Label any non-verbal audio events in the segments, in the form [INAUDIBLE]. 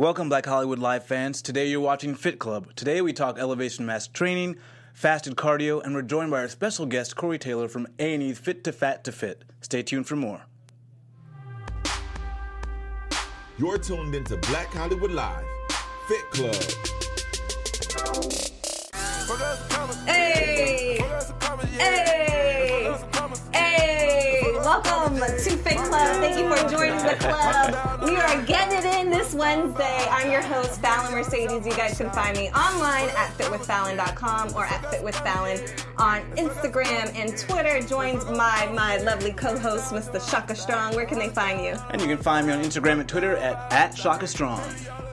Welcome, Black Hollywood Live fans. Today you're watching Fit Club. Today we talk elevation mask training, fasted cardio, and we're joined by our special guest, Corey Taylor from A&E's Fit to Fat to Fit. Stay tuned for more. You're tuned into Black Hollywood Live, Fit Club. Hey! Hey! Hey! Welcome to Fit Club. Thank you for joining the club. We are getting it in this Wednesday. I'm your host, Fallon Mercedes. You guys can find me online at fitwithfallon.com or at fitwithfallon on Instagram and Twitter. Joined my my lovely co-host, Mr. Shaka Strong. Where can they find you? And you can find me on Instagram and Twitter at, at Shaka Strong.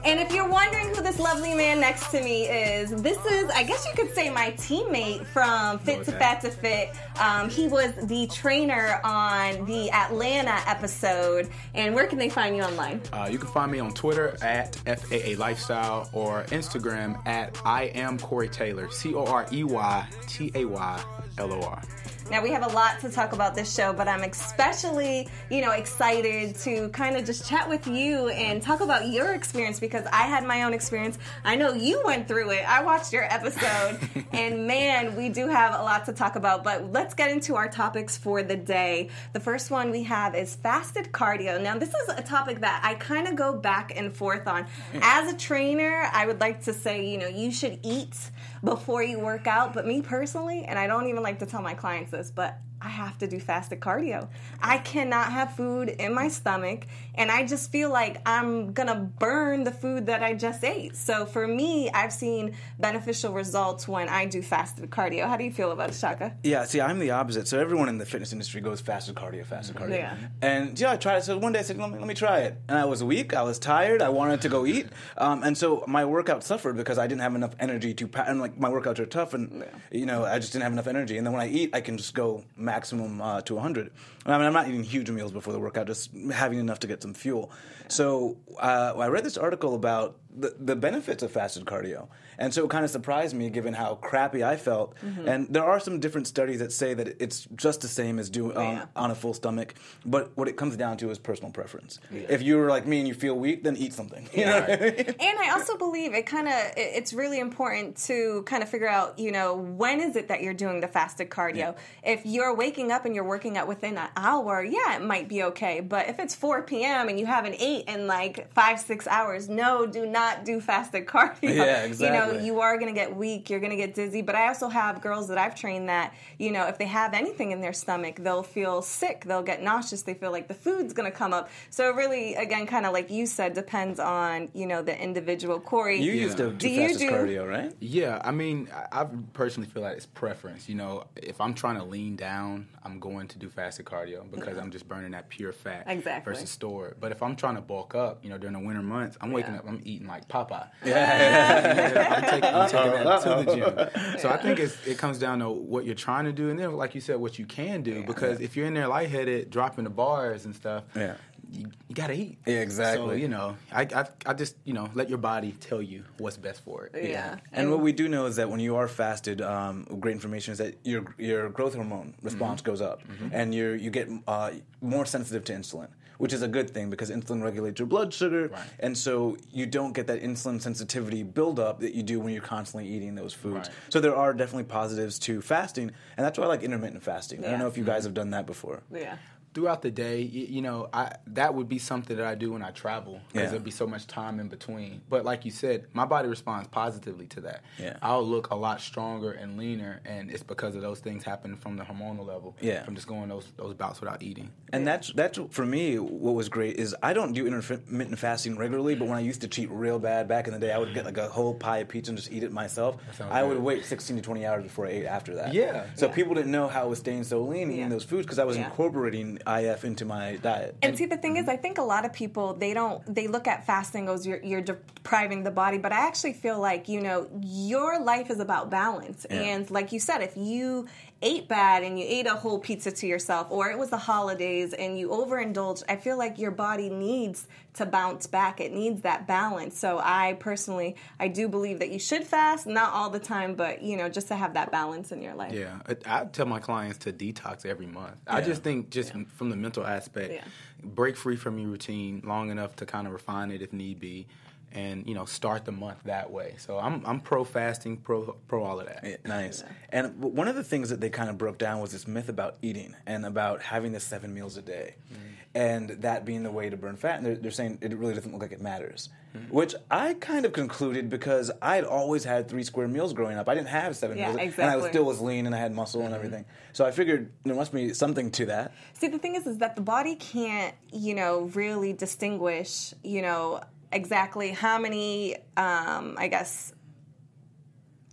And if you're wondering who this lovely man next to me is, this is, I guess you could say, my teammate from Fit to Fat to Fit. Um, he was the trainer on the Atlanta episode. And where can they find you online? Uh, you can find me on Twitter at FAA Lifestyle or Instagram at I am Corey Taylor, C O R E Y T A Y L O R. Now we have a lot to talk about this show, but I'm especially, you know, excited to kind of just chat with you and talk about your experience because I had my own experience. I know you went through it. I watched your episode, [LAUGHS] and man, we do have a lot to talk about. But let's get into our topics for the day. The first one we have is fasted cardio. Now, this is a topic that I kind of go back and forth on. [LAUGHS] As a trainer, I would like to say, you know, you should eat before you work out. But me personally, and I don't even like to tell my clients this, but I have to do fasted cardio. I cannot have food in my stomach, and I just feel like I'm gonna burn the food that I just ate. So for me, I've seen beneficial results when I do fasted cardio. How do you feel about it, Shaka? Yeah, see, I'm the opposite. So everyone in the fitness industry goes fasted cardio, fasted cardio. Yeah. And yeah, I tried it. So one day I said, let me, let me try it. And I was weak. I was tired. I wanted to go eat. Um, and so my workout suffered because I didn't have enough energy to. And like my workouts are tough, and you know I just didn't have enough energy. And then when I eat, I can just go maximum uh, to 100. I mean, I'm not eating huge meals before the workout, just having enough to get some fuel. So uh, I read this article about the, the benefits of fasted cardio. And so it kind of surprised me given how crappy I felt. Mm-hmm. And there are some different studies that say that it's just the same as doing Yeah. on, on a full stomach. But what it comes down to is personal preference. If you're like me and you feel weak, then eat something. [LAUGHS] You know I mean? And I also believe it kind of it's really important to kind of figure out, you know, when is it that you're doing the fasted cardio? If you're waking up and you're working out within an hour, yeah, it might be okay. But if it's 4 p.m. and you haven't ate in like five, six hours, no, do not do fasted cardio. Yeah, exactly. [LAUGHS] You exactly. Know, you are going to get weak, you're going to get dizzy. But I also have girls that I've trained that, you know, if they have anything in their stomach, they'll feel sick, they'll get nauseous, they feel like the food's going to come up. So it really, again, kind of like you said, depends on, you know, the individual. Corey, You used to do, Do you do- cardio, right? Yeah, I mean, I, I personally feel like it's preference. You know, if I'm trying to lean down, I'm going to do fasted cardio because I'm just burning that pure fat Exactly. versus stored. But if I'm trying to bulk up, you know, during the winter months, I'm waking Yeah. up, I'm eating like Popeye. [LAUGHS] Yeah, [LAUGHS] I'm taking, I'm taking that to the gym. So I think it's, it comes down to what you're trying to do, and then, like you said, what you can do. Because if you're in there lightheaded, dropping the bars and stuff, Yeah. you, you gotta eat. Yeah, exactly. So you know, I, I I just you know let your body tell you what's best for it. yeah. And what we do know is that when you are fasted, um, great information is that your your growth hormone Mm-hmm. response goes up, and you you get uh, more sensitive to insulin, which is a good thing because insulin regulates your blood sugar, Right. and so you don't get that insulin sensitivity buildup that you do when you're constantly eating those foods. Right. So there are definitely positives to fasting, and that's why I like intermittent fasting. I don't know if you mm-hmm. guys have done that before. yeah. Throughout the day, you, you know, I that would be something that I do when I travel because Yeah. there'd be so much time in between. But like you said, my body responds positively to that. Yeah. I'll look a lot stronger and leaner, and it's because of those things happening from the hormonal level. Yeah. from just going those those bouts without eating. And that's that's for me. What was great is I don't do intermittent fasting regularly, but when I used to cheat real bad back in the day, I would get like a whole pie of pizza and just eat it myself. sounds I would wait 16 to 20 hours before I ate after that. Yeah. So Yeah. people didn't know how I was staying so lean eating those foods because I was Yeah. incorporating IF into my diet. And see, the thing is, I think a lot of people they don't they look at fasting as you're you're depriving the body, but I actually feel like you know your life is about balance. Yeah. And like you said, if you ate bad and you ate a whole pizza to yourself, or it was the holidays and you overindulged, I feel like your body needs to bounce back. It needs that balance. So I personally, I do believe that you should fast, not all the time, but you know, just to have that balance in your life. Yeah, I, I tell my clients to detox every month. I just think, just from the mental aspect, Yeah. break free from your routine long enough to kind of refine it if need be. And you know start the month that way. So I'm I'm pro fasting, pro pro all of that. Yeah, nice. And one of the things that they kind of broke down was this myth about eating and about having the seven meals a day, mm-hmm. and that being the way to burn fat. And they're, they're saying it really doesn't look like it matters, mm-hmm. which I kind of concluded because I had always had three square meals growing up. I didn't have seven Yeah, meals, and I was still was lean and I had muscle and mm-hmm. everything. So I figured there must be something to that. See, the thing is, is that the body can't, you know, really distinguish, you know, exactly how many, um, I guess,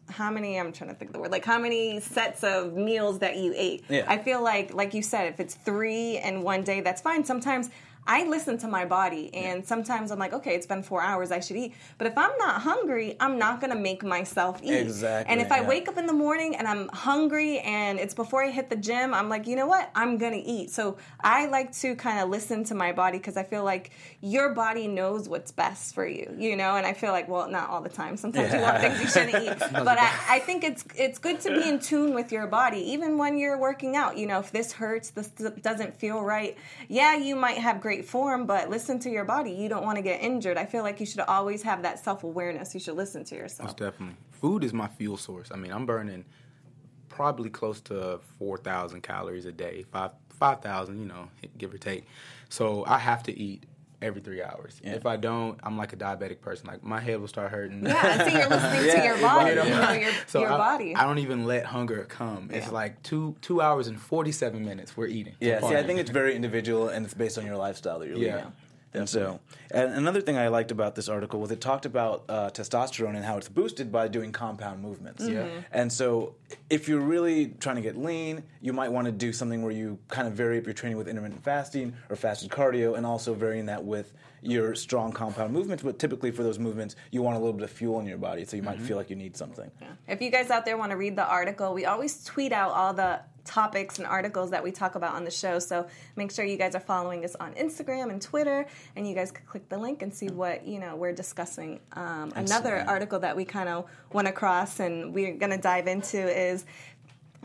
how many, I'm trying to think of the word, like how many sets of meals that you ate. Yeah. I feel like, like you said, if it's three in one day, that's fine. Sometimes I listen to my body, and sometimes I'm like, okay, it's been four hours, I should eat. But if I'm not hungry, I'm not gonna make myself eat. Exactly, And if I yeah. wake up in the morning and I'm hungry and it's before I hit the gym, I'm like, you know what? I'm gonna eat. So I like to kind of listen to my body because I feel like your body knows what's best for you, you know. And I feel like, well, not all the time. Sometimes you want things you shouldn't eat, [LAUGHS] but I, I think it's it's good to be in tune with your body, even when you're working out. You know, if this hurts, this doesn't feel right. Yeah, you might have great form, but listen to your body. You don't want to get injured. I feel like you should always have that self awareness. You should listen to yourself. Most definitely. Food is my fuel source. I mean, I'm burning probably close to 4,000 calories a day, five 5,000, you know, give or take. So I have to eat every three hours. If I don't, I'm like a diabetic person. Like my head will start hurting. Yeah, so you're listening to [LAUGHS] your body, yeah. you know, your, So your I, body. I don't even let hunger come. It's Yeah. like two two hours and 47 minutes we're eating. Yeah, see, I think it's very individual and it's based on your lifestyle that you're Yeah. leading. And so, and another thing I liked about this article was it talked about uh, testosterone and how it's boosted by doing compound movements. Yeah. And so, if you're really trying to get lean, you might want to do something where you kind of vary up your training with intermittent fasting or fasted cardio, and also varying that with your strong compound movements. But typically, for those movements, you want a little bit of fuel in your body, so you might feel like you need something. Yeah. If you guys out there want to read the article, we always tweet out all the topics and articles that we talk about on the show. So make sure you guys are following us on Instagram and Twitter, and you guys could click the link and see what you know we're discussing. Um, another article that we kind of went across and we're going to dive into is.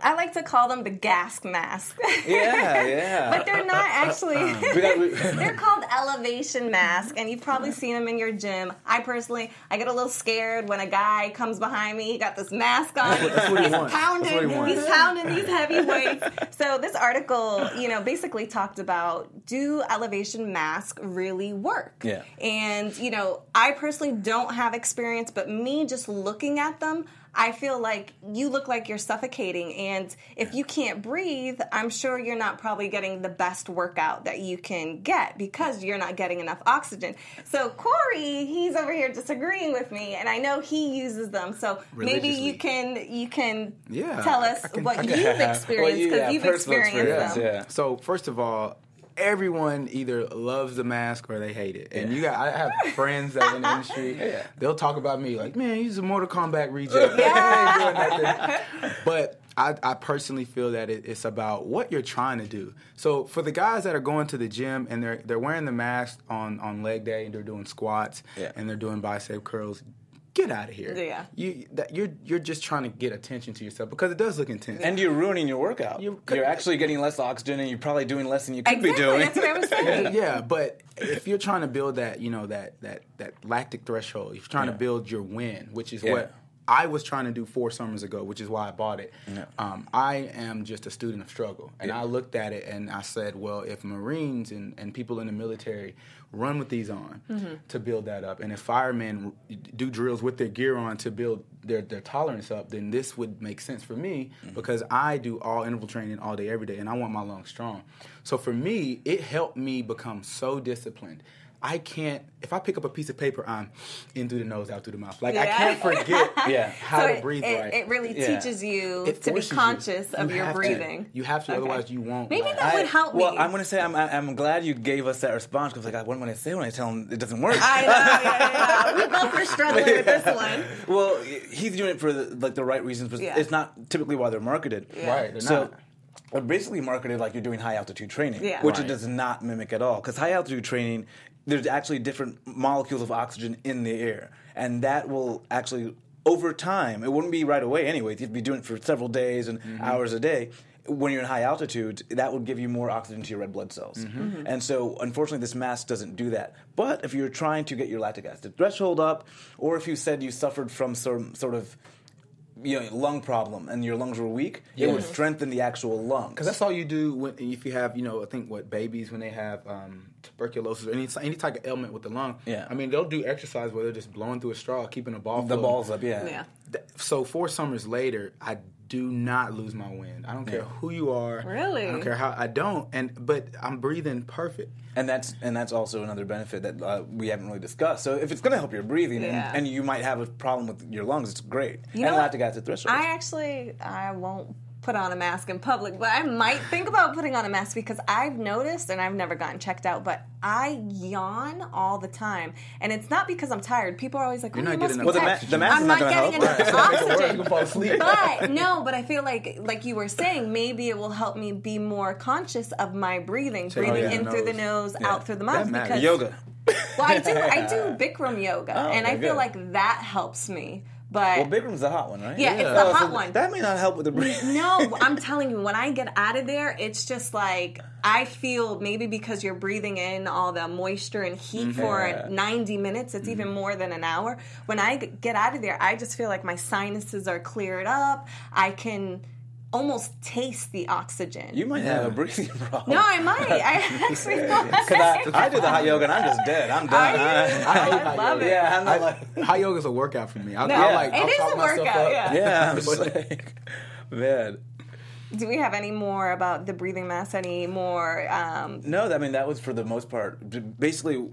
I like to call them the gas mask. Yeah, yeah. but they're not uh, uh, actually. Uh, [LAUGHS] we got- we- [LAUGHS] they're called elevation mask, and you've probably seen them in your gym. I personally, I get a little scared when a guy comes behind me. He got this mask on. That's what he he's wants. Pounding. he. He's pounding these heavy weights. So this article, you know, basically talked about do elevation masks really work? Yeah. And you know, I personally don't have experience, but me just looking at them. I feel like you look like you're suffocating, and if you can't breathe, I'm sure you're not probably getting the best workout that you can get because you're not getting enough oxygen. So Corey, he's over here disagreeing with me, and I know he uses them. So maybe you can you can Yeah, tell us I can- what I you've [LAUGHS] can- experienced because you've experienced them. yeah. So first of all, everyone either loves the mask or they hate it. And you got I have [LAUGHS] friends that in the industry. [LAUGHS] Yeah. They'll talk about me like, man, he's a Mortal Kombat reject. I [LAUGHS] ain't doing nothing. But I, I personally feel that it, it's about what you're trying to do. So for the guys that are going to the gym and they're they're wearing the mask on, on leg day and they're doing squats Yeah. and they're doing bicep curls, get out of here. Yeah. You that you're you're just trying to get attention to yourself because it does look intense. And you're ruining your workout. You- You're, actually getting less oxygen, and you're probably doing less than you could Exactly, be doing. that's what I was [LAUGHS] saying. yeah, but if you're trying to build that, you know, that that that lactic threshold, if you're trying Yeah. to build your win, which is Yeah. what I was trying to do four summers ago, which is why I bought it. Um, I am just a student of struggle, and I looked at it and I said, well, if Marines and, and people in the military run with these on to build that up, and if firemen do drills with their gear on to build their, their tolerance up, then this would make sense for me because I do all interval training all day, every day, and I want my lungs strong. So for me, it helped me become so disciplined. I can't if I pick up a piece of paper, I'm in through the nose, out through the mouth. Like I can't forget [LAUGHS] Yeah. how so to it- breathe it, right. It really Yeah. teaches you It to be forces you. conscious of You your have to. breathing. You have to, Okay. otherwise you won't. Maybe last. that would help well, me. I'm going to say I'm, I'm glad you gave us that response because like, what am I going to say when I tell him it doesn't work? I know, yeah, yeah, yeah. [LAUGHS] We both were struggling with this one. [LAUGHS] well, he's doing it for the, like the right reasons, but Yeah. it's not typically why they're marketed. Right, they're so. not. They're basically marketed like you're doing high altitude training, Yeah. which it does not mimic at all. Because high altitude training, there's actually different molecules of oxygen in the air, and that will actually over time. It wouldn't be right away anyway. You'd be doing it for several days and Mm-hmm. hours a day. when you're in high altitude, that would give you more oxygen to your red blood cells. Mm-hmm. And so, unfortunately, this mask doesn't do that. But if you're trying to get your lactic acid threshold up, or if you said you suffered from some sort of you know, lung problem and your lungs were weak, it would strengthen the actual lungs. Because that's all you do when, if you have, you know, I think what babies when they have um, tuberculosis or any any type of ailment with the lung. Yeah. I mean, they'll do exercise where they're just blowing through a straw, keeping the ball. the floating. balls up, yeah. Yeah. So four summers later, I do not lose my wind. I don't care who you are. Really? I don't care how. I don't. And but I'm breathing perfect. And that's and that's also another benefit that uh, we haven't really discussed. So if it's going to help your breathing, Yeah. and, and you might have a problem with your lungs, it's great. You and know what? lactic acid threshold. I actually I won't put on a mask in public, but I might think about putting on a mask because I've noticed and I've never gotten checked out, but I yawn all the time, and it's not because I'm tired. People are always like, You're "Oh, not you must getting be enough tired." oxygen. The ma- the mask I'm is not not getting help. enough [LAUGHS] Right. You oxygen. can fall asleep. But no, but I feel like like you were saying, maybe it will help me be more conscious of my breathing, breathing yeah, in the through the nose. Yeah. out through the mouth. Because Yoga. well, I do I do [LAUGHS] Bikram yoga, oh, and I feel good. like that helps me. But Well, Bikram's the hot one, right? Yeah, it's Yeah. the Oh, hot so one. That may not help with the breathing. No, [LAUGHS] I'm telling you, when I get out of there, it's just like I feel maybe because you're breathing in all the moisture and heat mm-hmm. Yeah. for 90 minutes, it's even mm-hmm. more than an hour. When I get out of there, I just feel like my sinuses are cleared up. I can almost taste the oxygen. You might have a breathing [LAUGHS] problem. no, I might. I [LAUGHS] actually [LAUGHS] don't. Because I, I do the hot yoga and I'm just dead. I'm done. Are you? I- I love it. yeah, I'm not I, like. hot yoga's a workout for me. I, No, I like. it I'll is a workout, yeah. Yeah, I'm just like, man. Do we have any more about the breathing mask? Any more? Um, No, I mean that was for the most part. Basically,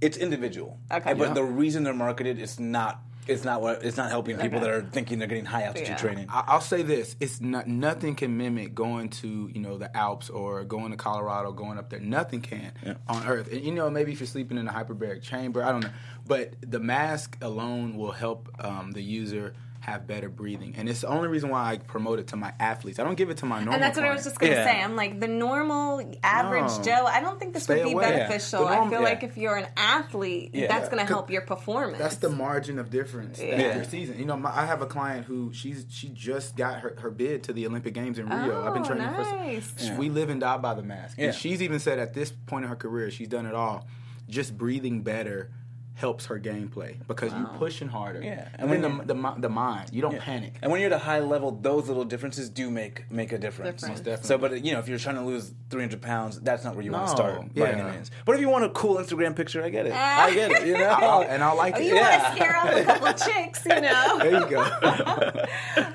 it's individual. Okay. But Yeah. the reason they're marketed is not. It's not what. It's not helping people Okay. that are thinking they're getting high altitude Yeah. training. I- I'll say this: it's not nothing can mimic going to you know the Alps or going to Colorado, going up there. Nothing can on Earth. And you know maybe if you're sleeping in a hyperbaric chamber, I don't know, but the mask alone will help um, the user have better breathing, and it's the only reason why I promote it to my athletes. I don't give it to my normal. and that's what I was just gonna Yeah. say. I'm like the normal average No. Joe. I don't think this Stay would be away. Yeah. beneficial. I feel yeah. like if you're an athlete, Yeah. that's gonna help your performance. That's the margin of difference that Yeah. your season. You know, my, I have a client who she's she just got her, her bid to the Olympic Games in Rio. I've been Oh, training nice. for. Yeah. We live and die by the mask. Yeah. And she's even said at this point in her career, she's done it all. Just breathing better helps her gameplay because you're pushing harder. Yeah. and And then when the, the the mind, you don't Yeah. panic. And when you're at a high level, those little differences do make make a difference. Difference. Most definitely. So, but you know, if you're trying to lose 300 pounds, that's not where you want to start by Yeah. any means. But if you want a cool Instagram picture, I get it. Ah. I get it. You know. I'll- and I like Oh, it. you Yeah. want to scare off a couple [LAUGHS] chicks, you know? There you go. [LAUGHS]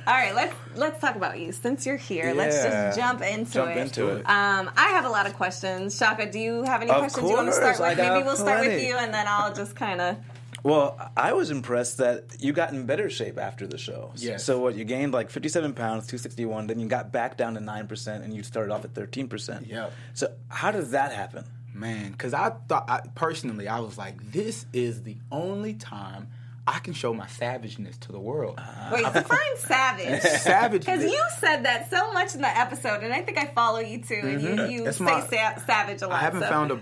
All right, let's let's talk about you. Since you're here, let's just jump into Jump it. into it. Um, I have a lot of questions. Shaka, do you have any Of questions you want to start I with? got Maybe we'll start with you, and then I'll just kind of. Well, I was impressed that you got in better shape after the show. Yes. So what? You gained like 57 pounds, 261. Then you got back down to nine percent, and you started off at 13 percent. Yeah. So how does that happen? Man, because I thought I, personally, I was like, this is the only time I can show my savageness to the world. Uh-huh. Wait, define savage. [LAUGHS] Savage. Because you said that so much in the episode, and I think I follow you too, and you, mm-hmm. you say my- sa- savage a lot. I haven't so- found a.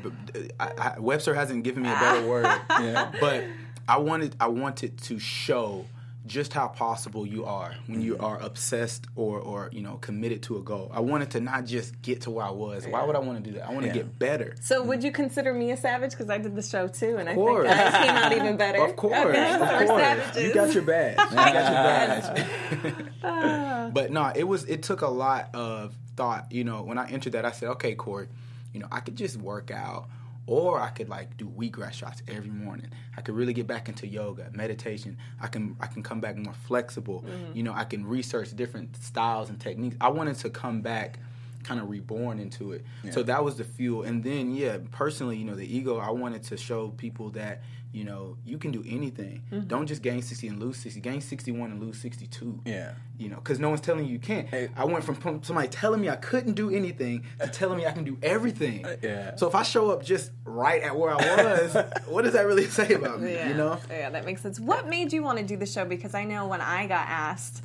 I, I, Webster hasn't given me a better [LAUGHS] word. Yeah. But I wanted. I wanted to show just how possible you are when you mm-hmm. are obsessed or or you know committed to a goal. I wanted to not just get to where I was. Why would I want to do that? I want to Yeah. get better. So mm-hmm. would you consider me a savage? Because I did the show too, and I think. I came out even better. Of course, Okay, of course. savages. You got your badge. [LAUGHS] You got your badge. [LAUGHS] Ah. but no, it was. It took a lot of thought. You know, when I entered that, I said, "Okay, Corey, you know, I could just work out, or I could like do wheatgrass shots every morning. I could really get back into yoga, meditation. I can I can come back more flexible. Mm-hmm. You know, I can research different styles and techniques. I wanted to come back." Kind of reborn into it so that was the fuel and then yeah personally you know the ego i wanted to show people that you know you can do anything Mm-hmm. don't just gain 60 and lose 60 gain 61 and lose 62 Yeah. you know because no one's telling you you can't Hey. i went from from somebody telling me i couldn't do anything to [LAUGHS] telling me i can do everything yeah. so if i show up just right at where i was [LAUGHS] what does that really say about me Yeah. you know Yeah, that makes sense. What made you want to do the show? Because I know when I got asked,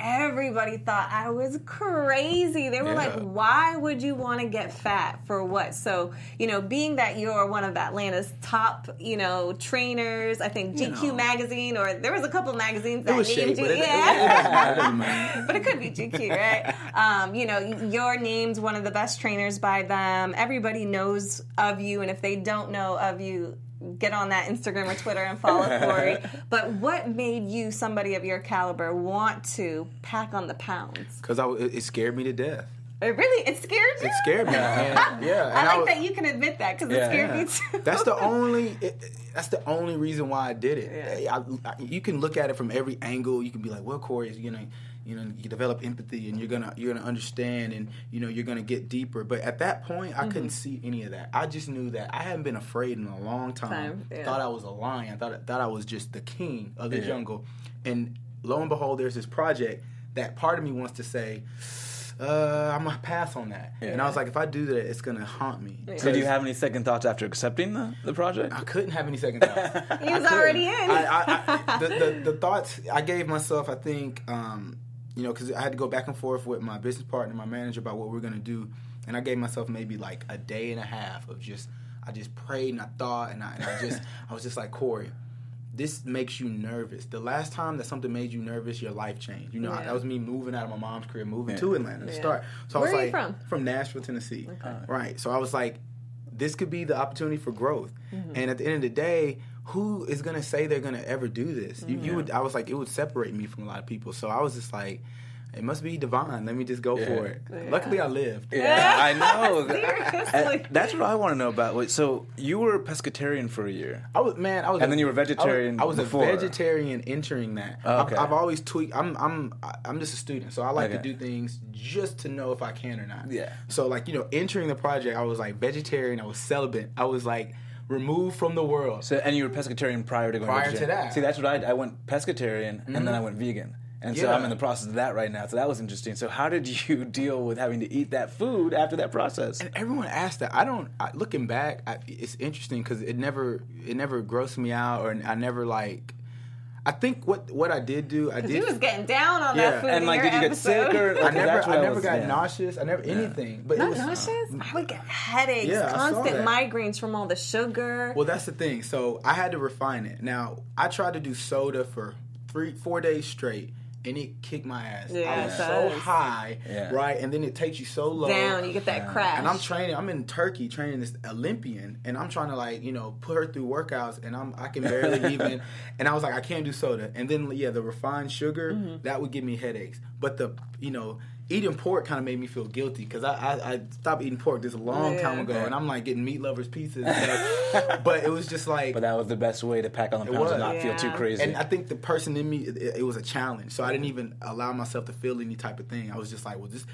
everybody thought I was crazy. They were like, why would you want to get fat for what? So, you know, being that you're one of Atlanta's top, you know, trainers, I think GQ know. magazine, or there was a couple magazines that named you. yeah. doesn't matter. It doesn't matter. [LAUGHS] but it could be GQ, right? Um, you know, you're named one of the best trainers by them. Everybody knows of you, and if they don't know of you, get on that Instagram or Twitter and follow [LAUGHS] Corey. But what made you, somebody of your caliber, want to pack on the pounds? Because I, it, it scared me to death. It really, it scared you. It scared me. [LAUGHS] And, [LAUGHS] yeah, and I like was- that you can admit that because Yeah. it scared Yeah. me too. That's the only. It, it- that's the only reason why I did it. I, I- you can look at it from every angle. You can be like, "Well, Corey is you know, you know, you develop empathy, and you're gonna you're gonna understand, and you know, you're gonna get deeper." But at that point, I couldn't see any of that. I just knew that I hadn't been afraid in a long time. Time, yeah. Thought I was a lion. Thought thought I was just the king of the Yeah. jungle. And lo and behold, there's this project that part of me wants to say. Uh, I'm gonna pass on that, and I was like, if I do that, it's gonna haunt me. So do you have any second thoughts after accepting the, the project? I couldn't have any second thoughts. [LAUGHS] He was I already in. I, I, I, the, the, the [LAUGHS] thoughts I gave myself, I think, um, you know, because I had to go back and forth with my business partner, my manager, about what we are gonna do, and I gave myself maybe like a day and a half of just, I just prayed and I thought, and I, and I just, [LAUGHS] I was just like Corey. This makes you nervous. The last time that something made you nervous, your life changed. You know, Yeah. that was me moving out of my mom's career, moving to Atlanta to Yeah. start. So Where I was are you like, from? From Nashville, Tennessee. Right. So I was like, this could be the opportunity for growth. Mm-hmm. And at the end of the day, who is gonna say they're gonna ever do this? You, you would. I was like, it would separate me from a lot of people. So I was just like, it must be divine. Let me just go for it. Luckily, I lived. Yeah, I [LAUGHS] know. Seriously. That's what I want to know about. Wait, So you were a pescatarian for a year. I was man. I was, And a- then you were vegetarian I was, I was before. a vegetarian entering that. Oh, okay. I've, I've always tweaked. I'm I'm I'm just a student, so I like to do things just to know if I can or not. Yeah. So like you know, entering the project, I was like vegetarian. I was celibate. I was like removed from the world. So and you were pescatarian prior to going Prior to that. See, that's what I I went pescatarian and then I mm-hmm. went vegan. And so I'm in the process of that right now. So that was interesting. So how did you [LAUGHS] deal with having to eat that food after that process? And everyone asks that. I don't. I, looking back, I, it's interesting because it never it never grossed me out, or I never like. I think what what I did do, I He did. was getting down on Yeah. that food. And in like, your did you get episode. sick or? I never I never was- got yeah. nauseous. I never anything. But it Not was nauseous. I would get headaches, Yeah, constant migraines from all the sugar. Well, that's the thing. So I had to refine it. Now I tried to do soda for three, four days straight, and it kicked my ass. Yeah, I was so high, Yeah. right, and then it takes you so low Down, you get that crash. And I'm training. I'm in Turkey training this Olympian, and I'm trying to like you know put her through workouts, and I'm I can barely [LAUGHS] even. And I was like, I can't do soda. And then yeah, the refined sugar Mm-hmm. that would give me headaches. But the you know eating pork kind of made me feel guilty because I, I I stopped eating pork this a long Yeah. time ago, and I'm like getting meat lovers pizzas. And [LAUGHS] but it was just like. But that was the best way to pack on the It pounds and was. not feel too crazy. and I think the person in me, it, it was a challenge. So I didn't even allow myself to feel any type of thing. I was just like, well, just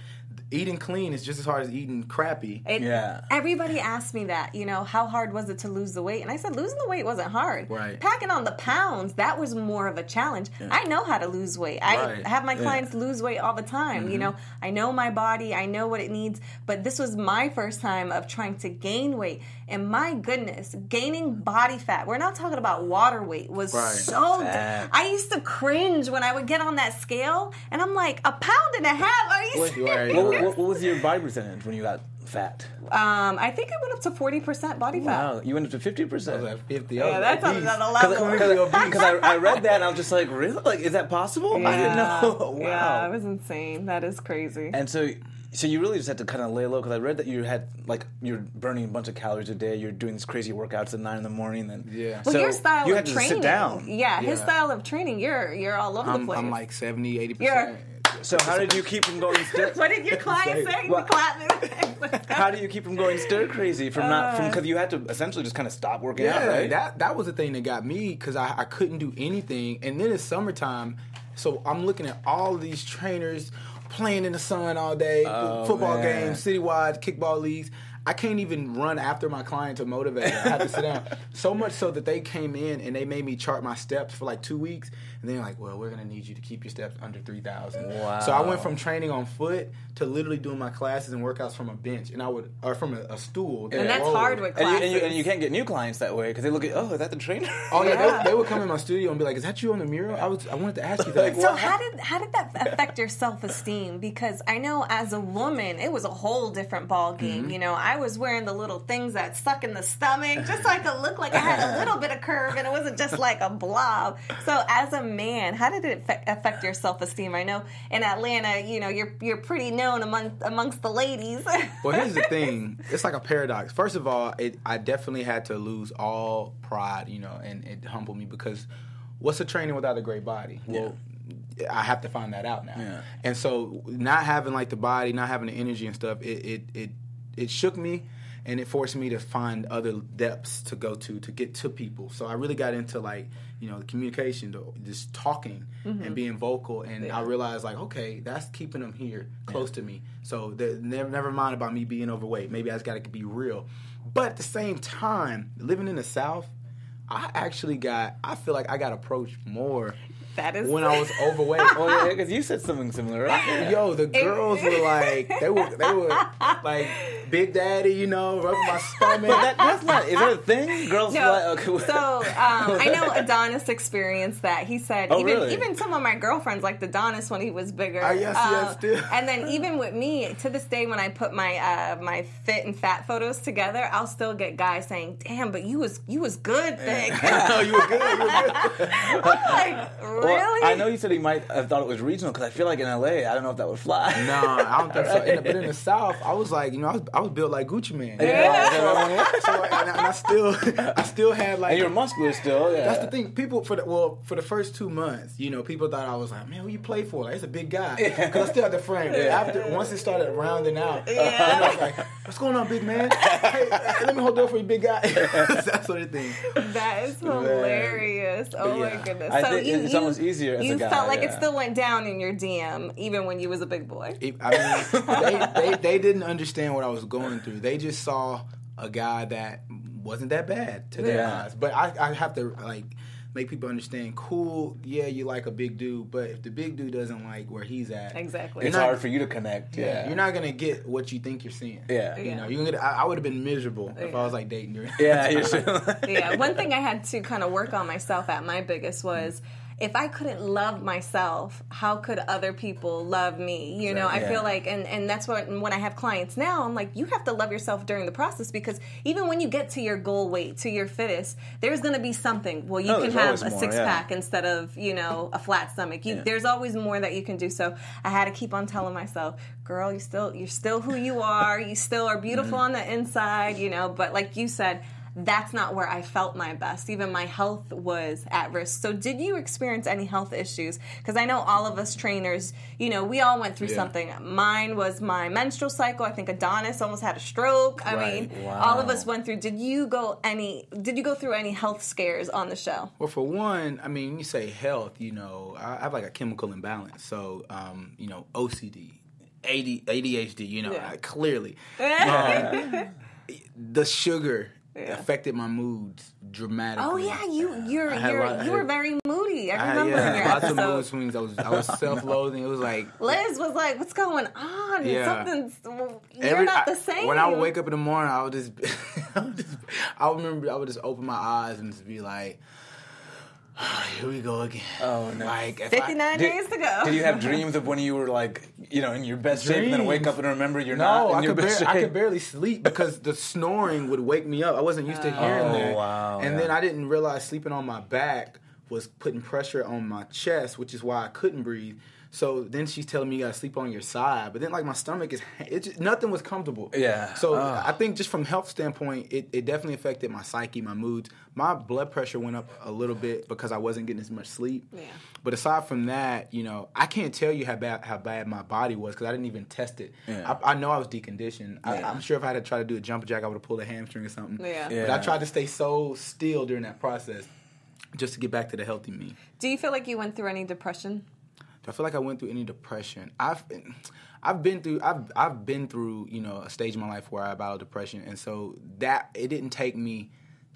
eating clean is just as hard as eating crappy. It- Yeah. Everybody asked me that, you know, how hard was it to lose the weight? And I said, losing the weight wasn't hard. Right. Packing on the pounds, that was more of a challenge. I know how to lose weight. I Right. have my clients lose weight all the time. You mm-hmm. know, I know my body, I know what it needs. But this was my first time of trying to gain weight. And my goodness, gaining body fat, we're not talking about water weight, was Right. so. Fat. I used to cringe when I would get on that scale. And I'm like, a pound and a half? Are you Wait, serious? right. what, what, what was your body percentage when you got fat? Um, I think it went up to 40% body fat. Wow, you went up to fifty I was percent. at 50. I Yeah, was that's like, on "Geez." another level. Because I, I read that and I was just like, really? Like, is that possible? [LAUGHS] I didn't know. [LAUGHS] wow. Yeah, it was insane. That is crazy. And so, so you really just had to kind of lay low because I read that you had like you're burning a bunch of calories a day. You're doing these crazy workouts at nine in the morning. Then Yeah. well, so your style you of had to training. sit down. Yeah, his Yeah. style of training. You're you're all over the I'm, place. I'm like 70, 80%. So how did you keep from going stir? [LAUGHS] what did your client say? Well- Clap. [LAUGHS] how do you keep from going stir crazy from not from uh. because you had to essentially just kind of stop working out, Yeah, right? that that was the thing that got me because I, I couldn't do anything. And then it's summertime, so I'm looking at all these trainers playing in the sun all day, Oh, football man. games, citywide kickball leagues. I can't even run after my client to motivate. I have to sit down. [LAUGHS] So much so that they came in and they made me chart my steps for like two weeks, and they're like, "Well, we're gonna need you to keep your steps under three thousand. Wow. So I went from training on foot to literally doing my classes and workouts from a bench, and I would or from a, a stool. And that's rolled. hard with And you, and, you, and you can't get new clients that way because they look at, oh, is that the trainer? Oh yeah, Yeah. They, [LAUGHS] they would come in my studio and be like, "Is that you on the mural?" I was I wanted to ask you that. So how did how did that affect your self esteem? Because I know as a woman, it was a whole different ball game. Mm-hmm. You know, I was wearing the little things that stuck in the stomach, just so I could look like I had a little bit of curve, and it wasn't just like a blob. So as a man, how did it affect- affect your self esteem? I know in Atlanta, you know, you're you're pretty known among amongst the ladies. [LAUGHS] Well, here's the thing. It's like a paradox. First of all, it, I definitely had to lose all pride, you know, and it humbled me because what's a training without a great body? Well, I have to find that out now. Yeah. And so, not having like the body, not having the energy and stuff, it it it, it shook me. And it forced me to find other depths to go to to get to people. So I really got into like you know the communication, the, just talking and mm-hmm. being vocal. And I realized like okay, that's keeping them here close to me. So the, never never mind about me being overweight. Maybe I just got to be real. But at the same time, living in the South, I actually got I feel like I got approached more that is when I was [LAUGHS] overweight. oh, yeah, because you said something similar, right? Yo, the girls were like they were they were like Big Daddy, you know, rubbing my [LAUGHS] stomach. That, that's not, is that a thing? Girls No. fly, okay. So um, I know [LAUGHS] Adonis experienced that. He said Oh, even really? even some of my girlfriends liked Adonis when he was bigger. Ah, yes, yes, Um, still. And then even with me, to this day, when I put my uh, my fit and fat photos together, I'll still get guys saying, "Damn, but you was you was good, [LAUGHS] thick." oh, you were good. You were good. I'm like, really? Well, I know you said he might have thought it was regional because I feel like in LA, I don't know if that would fly. No, I don't think so. In the, but in the South, I was like, you know, I was, I was built like Gucci Mane. Yeah. So, and, I- and I still, [LAUGHS] I still had like. And you're muscular still, yeah. That's the thing. People for the well for the first two months, you know, people thought I was like, man, who you play for? Like, it's a big guy. Because I still had the frame. But After once it started rounding out, then I was like, what's going on, big man? Hey, let me hold the door for you, big guy. [LAUGHS] that sort of thing. that is hilarious. Oh yeah. my goodness. I so did- you, it's you, almost easier as a you guy, felt like it still went down in your DM, even when you was a big boy. I mean, they, they they didn't understand what I was going through. They just saw a guy that wasn't that bad to their Yeah. eyes. But I, I have to like make people understand. Cool, yeah, you like a big dude, but if the big dude doesn't like where he's at, Exactly. it's not- hard for you to connect. Yeah. you're not gonna get what you think you're seeing. Yeah. you Yeah. know, you can get. I, I would have been miserable if I was like dating during. Yeah, [LAUGHS] you're still. yeah, one thing I had to kind of work on myself at my biggest was if I couldn't love myself, how could other people love me? You know, I Yeah. feel like, and, and that's what when I have clients now, I'm like, you have to love yourself during the process because even when you get to your goal weight, to your fittest, there's going to be something. Well, you Oh, can have a more, six yeah. pack instead of, you know, a flat stomach. You, There's always more that you can do. So I had to keep on telling myself, girl, you still, you're still who you are. You still are beautiful mm-hmm. on the inside, you know, but like you said, that's not where I felt my best. Even my health was at risk. So, did you experience any health issues? Because I know all of us trainers, you know, we all went through Yeah. something. Mine was my menstrual cycle. I think Adonis almost had a stroke. I Right. mean, Wow. all of us went through. Did you go any? Did you go through any health scares on the show? Well, for one, I mean, you say health, you know, I have like a chemical imbalance. So, um, you know, OCD, AD, ADHD, you know, Yeah. I- clearly. Um, [LAUGHS] the sugar affected my moods dramatically. Oh yeah, you you're I had you're you were very moody. I I had, remember in your yeah, lots of mood swings. I was I was self loathing. It was like [LAUGHS] Liz was like, "What's going on? Yeah. Something's you're every- not the same." When I would wake up in the morning, I would just, [LAUGHS] I would just, I would remember I would just open my eyes and just be like, "Here we go again." Oh, no. Like 59 days to go. Did you have dreams of when you were like, you know, in your best shape, and then wake up and remember you're not No, in I your could, best bar- shape? I could barely sleep because the snoring would wake me up. I wasn't used to oh, hearing Oh, that. wow, and yeah. then I didn't realize sleeping on my back was putting pressure on my chest, which is why I couldn't breathe. So then she's telling me you gotta sleep on your side, but then like my stomach is, [LAUGHS] it just, nothing was comfortable. Yeah. So Ah. I think just from health standpoint, it, it definitely affected my psyche, my moods. My blood pressure went up a little bit because I wasn't getting as much sleep. Yeah. But aside from that, you know, I can't tell you how bad how bad my body was because I didn't even test it. Yeah. I, I know I was deconditioned. I, Yeah. I'm sure if I had to try to do a jump jack, I would have pulled a hamstring or something. Yeah. Yeah. But I tried to stay so still during that process, just to get back to the healthy me. Do you feel like you went through any depression? Do I feel like I went through any depression? I've been, I've been through I've I've been through you know a stage in my life where I battled depression, and so that it didn't take me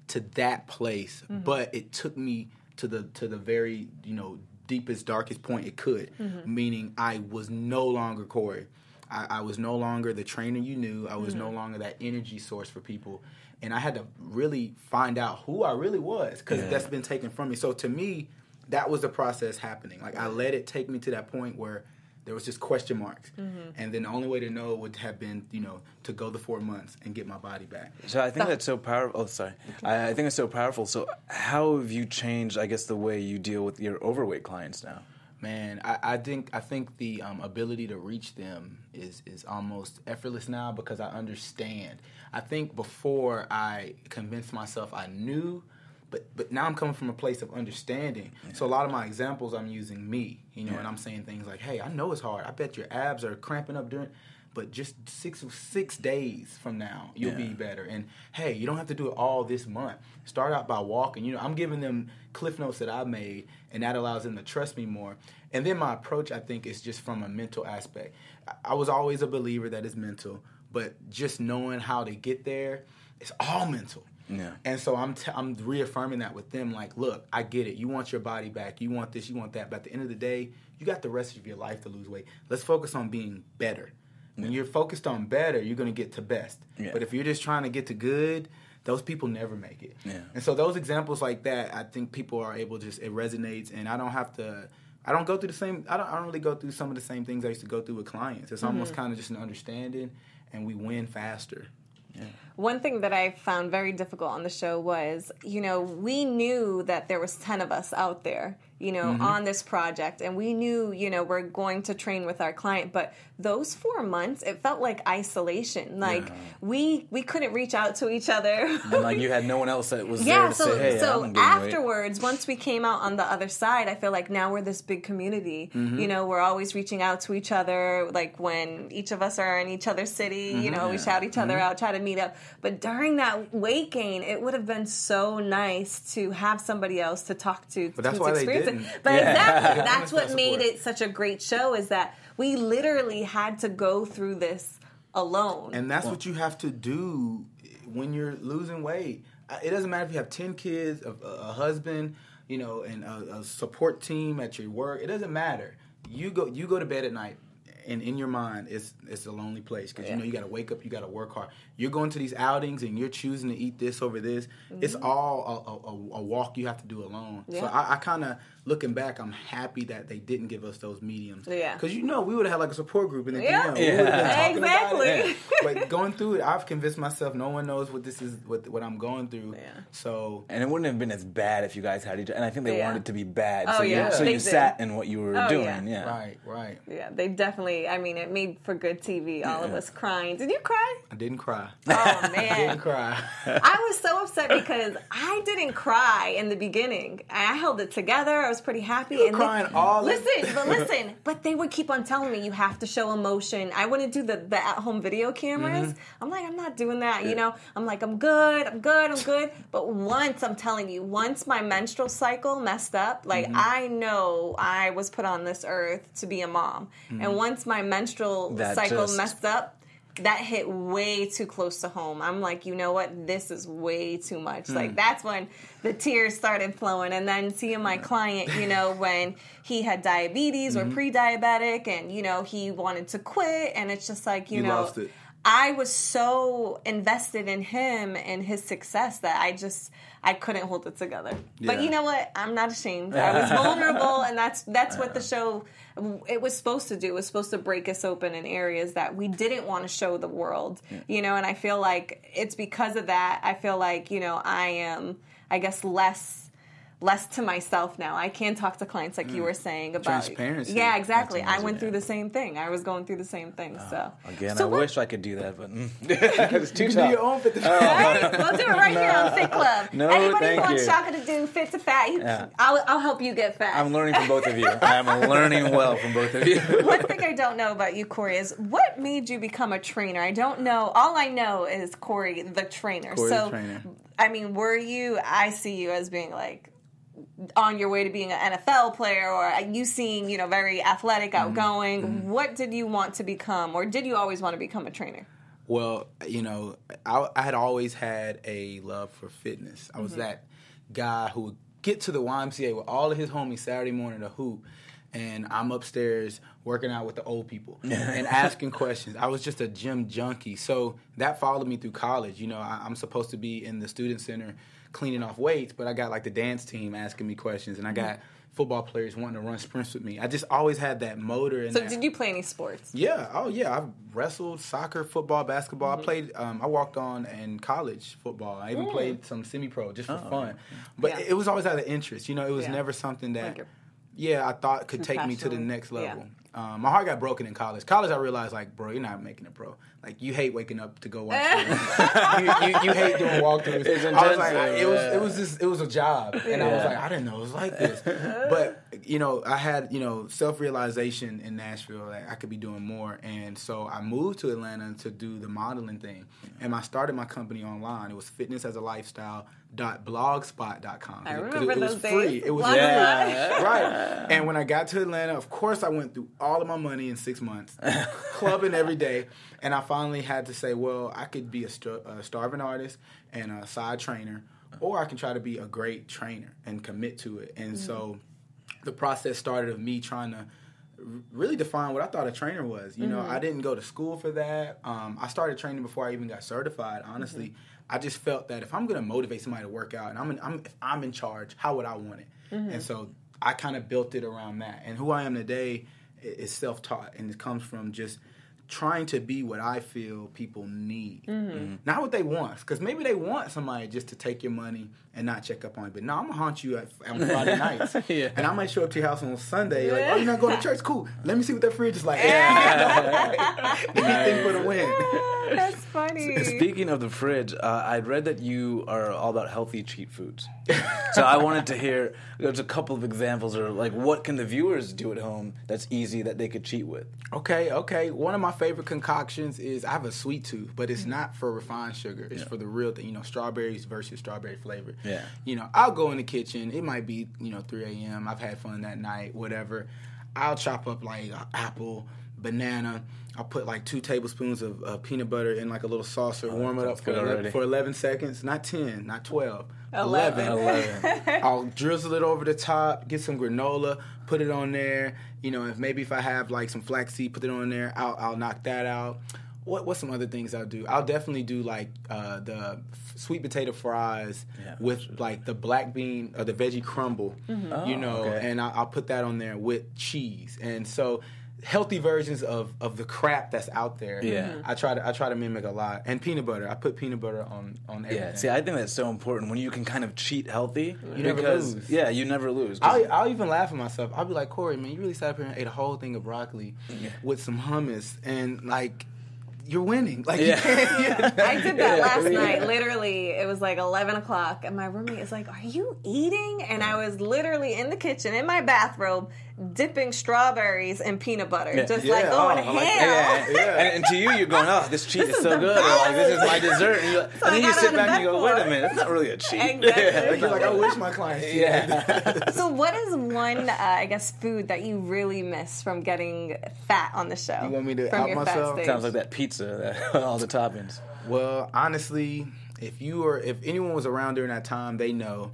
to that place, Mm-hmm. but it took me to the to the very you know deepest darkest point it could, Mm-hmm. meaning I was no longer Corey. I, I was no longer the trainer you knew. I was no Mm-hmm. longer that energy source for people, and I had to really find out who I really was because Yeah. that's been taken from me. So to me, that was the process happening. Like I let it take me to that point where there was just question marks, Mm-hmm. and then the only way to know would have been you know to go the four months and get my body back. So I think that's so powerful. Oh, sorry. I, I think it's so powerful. So how have you changed? I guess the way you deal with your overweight clients now. Man, I, I think I think the um, ability to reach them is is almost effortless now because I understand. I think before I convinced myself I knew, but but now I'm coming from a place of understanding. So a lot of my examples I'm using me, you know, and I'm saying things like, "Hey, I know it's hard. I bet your abs are cramping up during." But just six six days from now, you'll be better. And hey, you don't have to do it all this month. Start out by walking. You know, I'm giving them cliff notes that I made, and that allows them to trust me more. And then my approach, I think, is just from a mental aspect. I- I was always a believer that it's mental, but just knowing how to get there, it's all mental. Yeah. And so I'm t- I'm reaffirming that with them. Like, look, I get it. You want your body back. You want this. You want that. But at the end of the day, you got the rest of your life to lose weight. Let's focus on being better. When you're focused on better, you're gonna get to best. Yeah. But if you're just trying to get to good, those people never make it. Yeah. And so those examples like that, I think people are able to just it resonates, and I don't have to. I don't go through the same. I don't. I don't really go through some of the same things I used to go through with clients. It's almost mm-hmm. kind of just an understanding, and we win faster. One thing that I found very difficult on the show was, you know, we knew that there was 10 of us out there, you know, Mm-hmm. on this project and we knew, you know, we're going to train with our client, but those 4 months it felt like isolation. Like we we couldn't reach out to each other. And like you had no one else that was [LAUGHS] there yeah, to so say, hey, so I'm weight." afterwards, once we came out on the other side, I feel like now we're this big community. Mm-hmm. You know, we're always reaching out to each other. Like when each of us are in each other's city, you know, we shout each other Mm-hmm. out, try to meet up. But during that weight gain, it would have been so nice to have somebody else to talk to. But that's who's why they experienced it. [LAUGHS] But Yeah. exactly, [LAUGHS] that's what made it such a great show. Is that we literally had to go through this alone. And that's what you have to do when you're losing weight. It doesn't matter if you have 10 kids, a, a husband, you know, and a, a support team at your work. It doesn't matter. You go you go to bed at night and in your mind it's it's a lonely place because you know you got to wake up, you got to work hard. You're going to these outings and you're choosing to eat this over this. Mm-hmm. It's all a, a, a walk you have to do alone. So I, I kind of looking back, I'm happy that they didn't give us those mediums. Yeah. Because you know we would have had like a support group in the Yeah. DM. We would've been Yeah. talking about it. Exactly. [LAUGHS] but going through it, I've convinced myself no one knows what this is, what what I'm going through. Yeah. So And it wouldn't have been as bad if you guys had each other. And I think they Yeah. wanted it to be bad. Oh, so yeah. you, so They you did. sat in what you were Oh, doing. yeah. Yeah. right, right. yeah, they definitely. I mean, it made for good TV. All of us crying. Did you cry? I didn't cry. Oh man, [LAUGHS] I didn't cry. I was so upset because I didn't cry in the beginning. I held it together. I was pretty happy. were and crying all the- Listen, but [LAUGHS] listen, but they would keep on telling me you have to show emotion. I wouldn't do the, the at home video cameras. Mm-hmm. I'm like, I'm not doing that. You know, I'm like, I'm good, I'm good, I'm good. But once I'm telling you, once my menstrual cycle messed up, like Mm-hmm. I know I was put on this earth to be a mom, Mm-hmm. and once my menstrual That cycle just- messed up that hit way too close to home. I'm like, you know what? This is way too much. Hmm. Like that's when the tears started flowing. And then seeing my client, you know, [LAUGHS] when he had diabetes Mm-hmm. or pre-diabetic and, you know, he wanted to quit and it's just like, you, You know, lost it. I was so invested in him and his success that I just I couldn't hold it together. But you know what? I'm not ashamed. I was [LAUGHS] vulnerable and that's that's what the show it was supposed to do. It was supposed to break us open in areas that we didn't want to show the world. You know, and I feel like it's because of that I feel like, you know, I am I guess less less to myself now. I can talk to clients like you were saying about Transparency. Yeah, exactly. I went through the same thing. I was going through the same thing. so Again, So I what- wish I could do that, but mm. [LAUGHS] it's too You tough. do your own fit. [LAUGHS] Right? We'll do it right here on Fit Club. No, Anybody thank who wants you. Shaka to do Fit to Fat, you, Yeah. I'll, I'll help you get fat. I'm learning from both of you. I'm learning well from both of you. [LAUGHS] One thing I don't know about you, Corey, is what made you become a trainer? I don't know. All I know is Corey, the trainer. Corey, so, the trainer. I mean, were you? I see you as being like on your way to being an NFL player or you seem, you know, very athletic, Mm-hmm. outgoing. What did you want to become or did you always want to become a trainer? Well, you know, I, I had always had a love for fitness. I Mm-hmm. was that guy who would get to the YMCA with all of his homies Saturday morning to hoop, and I'm upstairs working out with the old people [LAUGHS] and asking questions. I was just a gym junkie. So that followed me through college. You know, I, I'm supposed to be in the student center cleaning off weights, but I got like the dance team asking me questions, and I got football players wanting to run sprints with me. I just always had that motor. And So that- did you play any sports? yeah. Oh, yeah. I've wrestled, soccer, football, basketball. I played. Um, I walked on in college football. I even played some semi-pro just for fun. But Yeah. it, it was always out of interest. You know, it was Yeah. never something that. Like yeah, I thought could take me to the passion. next Yeah. level. Um, my heart got broken in college. College, I realized like, bro, you're not making it pro. Like, you hate waking up to go [LAUGHS] watch. you, you, you hate doing walkthroughs. It's I was like, intensive, it was it was just it was a job, and I was like, I didn't know it was like this. but you know, I had you know self realization in Nashville that I could be doing more, and so I moved to Atlanta to do the modeling thing, and I started my company online. It was Fitness as a Lifestyle blogspot.com. I 'Cause remember it, it was those free. days. It was free. Yeah. right. [LAUGHS] And when I got to Atlanta, of course, I went through all of my money in six months, [LAUGHS] clubbing every day, and I finally had to say, well, I could be a, st- a starving artist and a side trainer, or I can try to be a great trainer and commit to it. And mm-hmm. so, the process started of me trying to really define what I thought a trainer was. You know, mm-hmm. I didn't go to school for that. Um, I started training before I even got certified. Honestly, mm-hmm. I just felt that if I'm going to motivate somebody to work out, and I'm, in, I'm if I'm in charge, how would I want it? Mm-hmm. And so I kind of built it around that. And who I am today is self-taught, and it comes from just trying to be what I feel people need, not what they want. Because maybe they want somebody just to take your money and not check up on you. But no, I'm gonna haunt you at, on Friday [LAUGHS] nights, Yeah. and I might show up to your house on Sunday. Like, oh, you're not going to [LAUGHS] church? Cool. Let me see what that fridge is like. Anything [LAUGHS] for the win. That's funny. Speaking of the fridge, uh, I'd read that you are all about healthy cheat foods. so I wanted to hear there's a couple of examples, or like what can the viewers do at home that's easy that they could cheat with? Okay, okay. One of my favorite concoctions is I have a sweet tooth, but it's not for refined sugar. It's for the real thing. You know, strawberries versus strawberry flavor. Yeah. You know, I'll go in the kitchen. It might be you know 3 a.m. I've had fun that night. Whatever. I'll chop up like a apple, banana. I'll put like two tablespoons of uh, peanut butter in like a little saucer. warm it up for 11, for 11 seconds. Not 10, not 12. Eleven. 11. [LAUGHS] I'll drizzle it over the top, get some granola, put it on there. You know, if maybe if I have like some flaxseed, put it on there. I'll, I'll knock that out. What what's some other things I'll do? I'll definitely do like uh, the f- sweet potato fries Yeah, with like the black bean or the veggie crumble. You know, okay. and I, I'll put that on there with cheese. And so healthy versions of, of the crap that's out there. Yeah. Mhm. I try to I try to mimic a lot. And peanut butter. I put peanut butter on on everything. Yeah, see, I think that's so important when you can kind of cheat healthy. You never because, lose. Yeah, you never lose. I'll, I'll even laugh at myself. I'll be like, Corey, man, you really sat up here and ate a whole thing of broccoli with some hummus, and like, you're winning. Like, Yeah. you can't. [LAUGHS] I did that Yeah. last night. Literally, it was like 11 o'clock, and my roommate is like, Are you eating? And I was literally in the kitchen in my bathrobe, dipping strawberries in peanut butter, Yeah. just Yeah. like Oh, going I ham. like yeah, yeah. Yeah. [LAUGHS] And, and to you, you're going, oh, this cheat is, is so the good. Or like, this is my dessert. And, you're, I [LAUGHS] and then you sit back and you go, for wait a minute, it's not really a cheat. Exactly. [LAUGHS] Like, you're like, I wish my clients. did Yeah. that. So, what is one, uh, I guess, food that you really miss from getting fat on the show? You want me to from out your myself? Fat stage? Sounds like that pizza, that, all the toppings. well, honestly, if you were, if anyone was around during that time, they know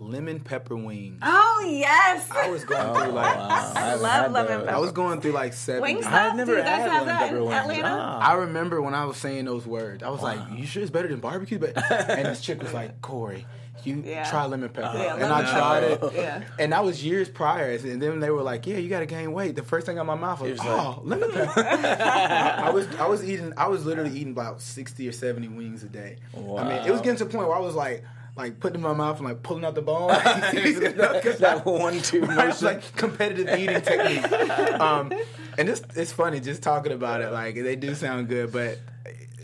lemon pepper wings. Oh yes, I was going oh, through like. Wow. I haven't love lemon those. pepper. I was going through like seven. Wingstop? I've never Do you guys had have lemon that pepper wings. Atlanta? I remember when I was saying those words. I was like, "You sure it's better than barbecue?" But and this chick was like, "Corey, you Yeah. try lemon pepper," Yeah, and I tried it. Yeah. And that was years prior. And then they were like, "Yeah, you got to gain weight." The first thing out my mouth was, was "Oh, lemon pepper." [LAUGHS] I was I was eating I was literally eating about sixty or seventy wings a day. Wow. I mean, it was getting to the point where I was like. Like putting in my mouth and like pulling out the bone. [LAUGHS] [LAUGHS] that one-two [LAUGHS] It's motion. like competitive eating technique. Um, and it's it's funny just talking about it. Like they do sound good, but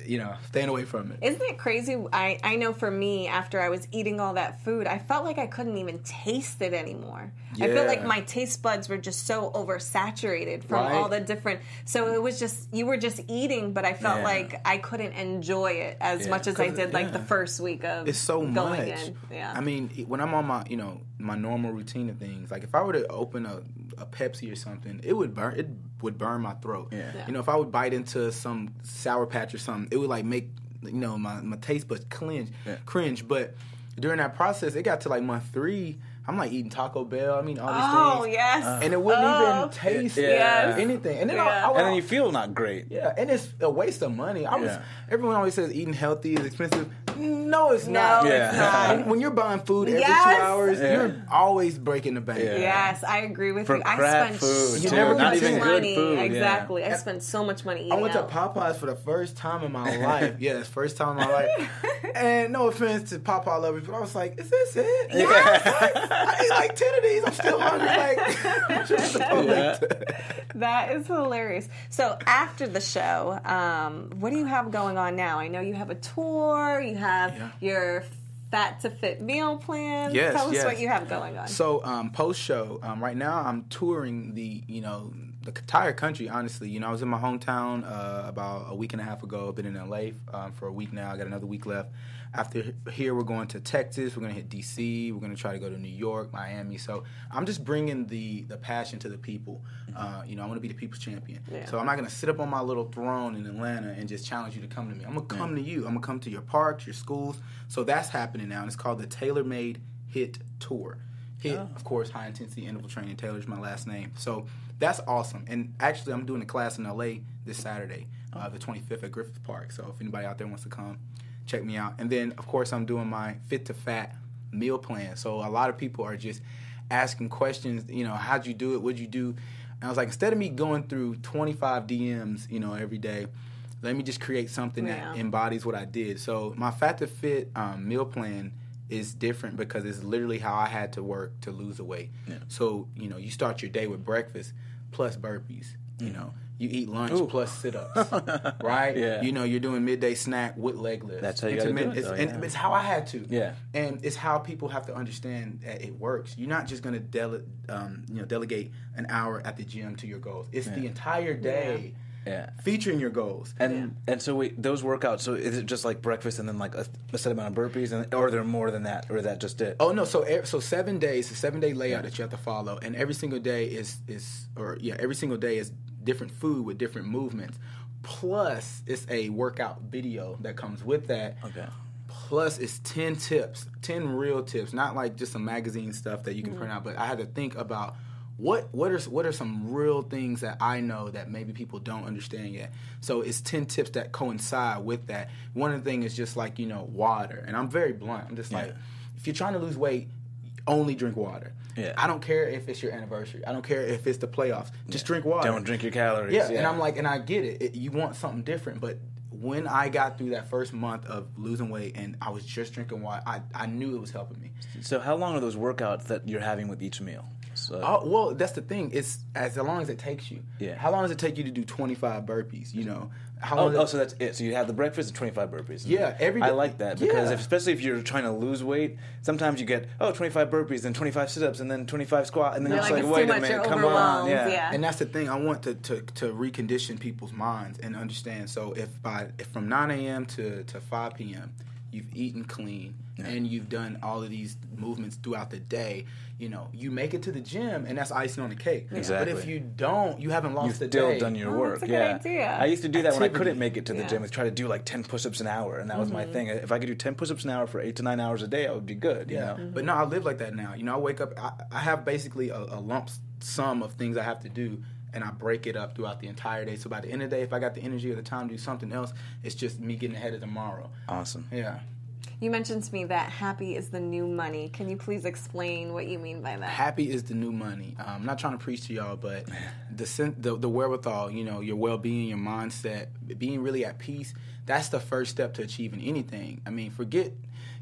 you know, staying away from it. Isn't it crazy? I, I know for me, after I was eating all that food, I felt like I couldn't even taste it anymore. I feel like my taste buds were just so oversaturated from Right. all the different. So it was just you were just eating, but I felt Yeah. like I couldn't enjoy it as Yeah. much as I did like the first week of It's so going much. in. Yeah. I mean, when I'm on my, you know, my normal routine of things, like if I were to open a, a Pepsi or something, it would burn. It would burn my throat. Yeah. Yeah. You know, if I would bite into some sour patch or something, it would like make you know my, my taste buds cringe, Yeah. cringe. But during that process, it got to like month three. I'm like eating Taco Bell. I mean, all these oh things. yes. And it wouldn't Oh. even taste Yeah. Yes. anything. And then Yeah. I, I would, and then you feel not great. yeah, and it's a waste of money. I was everyone always says eating healthy is expensive. No, it's No, not. it's Yeah. not. When, when you're buying food every Yes. two hours, Yeah. you're always breaking the bank. Yeah. Yes, I agree with For you. I crap spent food, so too. Much even good money. food, yeah. Exactly. I spent so much money eating I went out. to Popeyes for the first time in my [LAUGHS] life. yes, first time in my life. [LAUGHS] and no offense to Popeye lovers, but I was like, is this it? Yeah. I ate like 10 of these. I'm still hungry. Like, what you supposed to- That is hilarious. So after the show, um, what do you have going on now? I know you have a tour. You have Yeah. your fat to fit meal plan. Yes, Tell us yes. what you have going on. So um, post show, um, right now I'm touring the you know the entire country. Honestly, you know I was in my hometown uh, about a week and a half ago. I've been in LA um, for a week now. I got another week left. After here, we're going to Texas. We're going to hit DC. We're going to try to go to New York, Miami. So I'm just bringing the the passion to the people. Uh, you know, I want to be the people's champion. Yeah. So I'm not going to sit up on my little throne in Atlanta and just challenge you to come to me. I'm going to come to you. I'm going to come to your parks, your schools. So that's happening now. And it's called the Tailor Made HIIT Tour. HIIT, of course, high intensity interval training. Taylor's my last name. So that's awesome. And actually, I'm doing a class in LA this Saturday, uh, the 25th at Griffith Park. So if anybody out there wants to come, check me out. And then, of course, I'm doing my fit to fat meal plan. So a lot of people are just asking questions. You know, how'd you do it? What'd you do? And I was like, instead of me going through 25 DMs, you know, every day, let me just create something Yeah. that embodies what I did. So my fat to fit um, meal plan is different because it's literally how I had to work to lose the weight. So you know, you start your day with breakfast plus burpees. You know, you eat lunch Ooh. plus sit ups, [LAUGHS] right? Yeah. You know, you're doing midday snack with leg lifts. That's how you gotta do Intermittent- it, it's, though, and it's how I had to. Yeah. And it's how people have to understand that it works. You're not just going to dele- um, you know delegate an hour at the gym to your goals. It's the entire day Yeah. featuring your goals. And and so wait, those workouts. So is it just like breakfast and then like a, a set amount of burpees, and or are there more than that, or is that just it? Oh no! So so seven days, a seven day layout that you have to follow, and every single day is is or yeah, every single day is different food with different movements. Plus, it's a workout video that comes with that. Okay. Plus, it's ten tips, ten real tips, not like just some magazine stuff that you can print mm-hmm. out. But I had to think about what what are what are some real things that I know that maybe people don't understand yet. So it's ten tips that coincide with that. One of the things is just like you know water, and I'm very blunt. I'm just like, if you're trying to lose weight, only drink water. Yeah. I don't care if it's your anniversary. I don't care if it's the playoffs. Just drink water. Don't drink your calories. Yeah, and I'm like, and I get it. it. You want something different, but when I got through that first month of losing weight and I was just drinking water, I, I knew it was helping me. So how long are those workouts that you're having with each meal? So, Oh, well, that's the thing. It's as long as it takes you. Yeah. How long does it take you to do 25 burpees? You know. How Oh, does oh, so that's it. So you have the breakfast and 25 burpees. Yeah, every I like that because Yeah. if, especially if you're trying to lose weight, sometimes you get oh 25 burpees and 25 sit-ups and then 25 squat and then You're it's like, like, it's wait a minute, come on, yeah. yeah. And that's the thing. I want to, to, to recondition people's minds and understand. So if by if from 9 a.m. to, to 5 p.m. you've eaten clean and you've done all of these movements throughout the day, you know, you make it to the gym and that's icing on the cake. Exactly. But if you don't, you haven't lost You've the still day. done your Oh, work. that's a good yeah. idea. I used to do that when I couldn't make it to the Yeah. gym. I'd try to do like 10 push-ups an hour, and that was Mm-hmm. my thing. If I could do 10 push-ups an hour for eight to nine hours a day, I would be good. You Yeah, know? but no, I live like that now. You know, I wake up. I, I have basically a, a lump sum of things I have to do, and I break it up throughout the entire day. So by the end of the day, if I got the energy or the time to do something else, it's just me getting ahead of tomorrow. Awesome. Yeah, You mentioned to me that happy is the new money. Can you please explain what you mean by that? happy is the new money. Um, I'm not trying to preach to y'all, but [LAUGHS] the sen- the, the wherewithal, you know, your well being, your mindset, being really at peace. That's the first step to achieving anything. I mean, forget.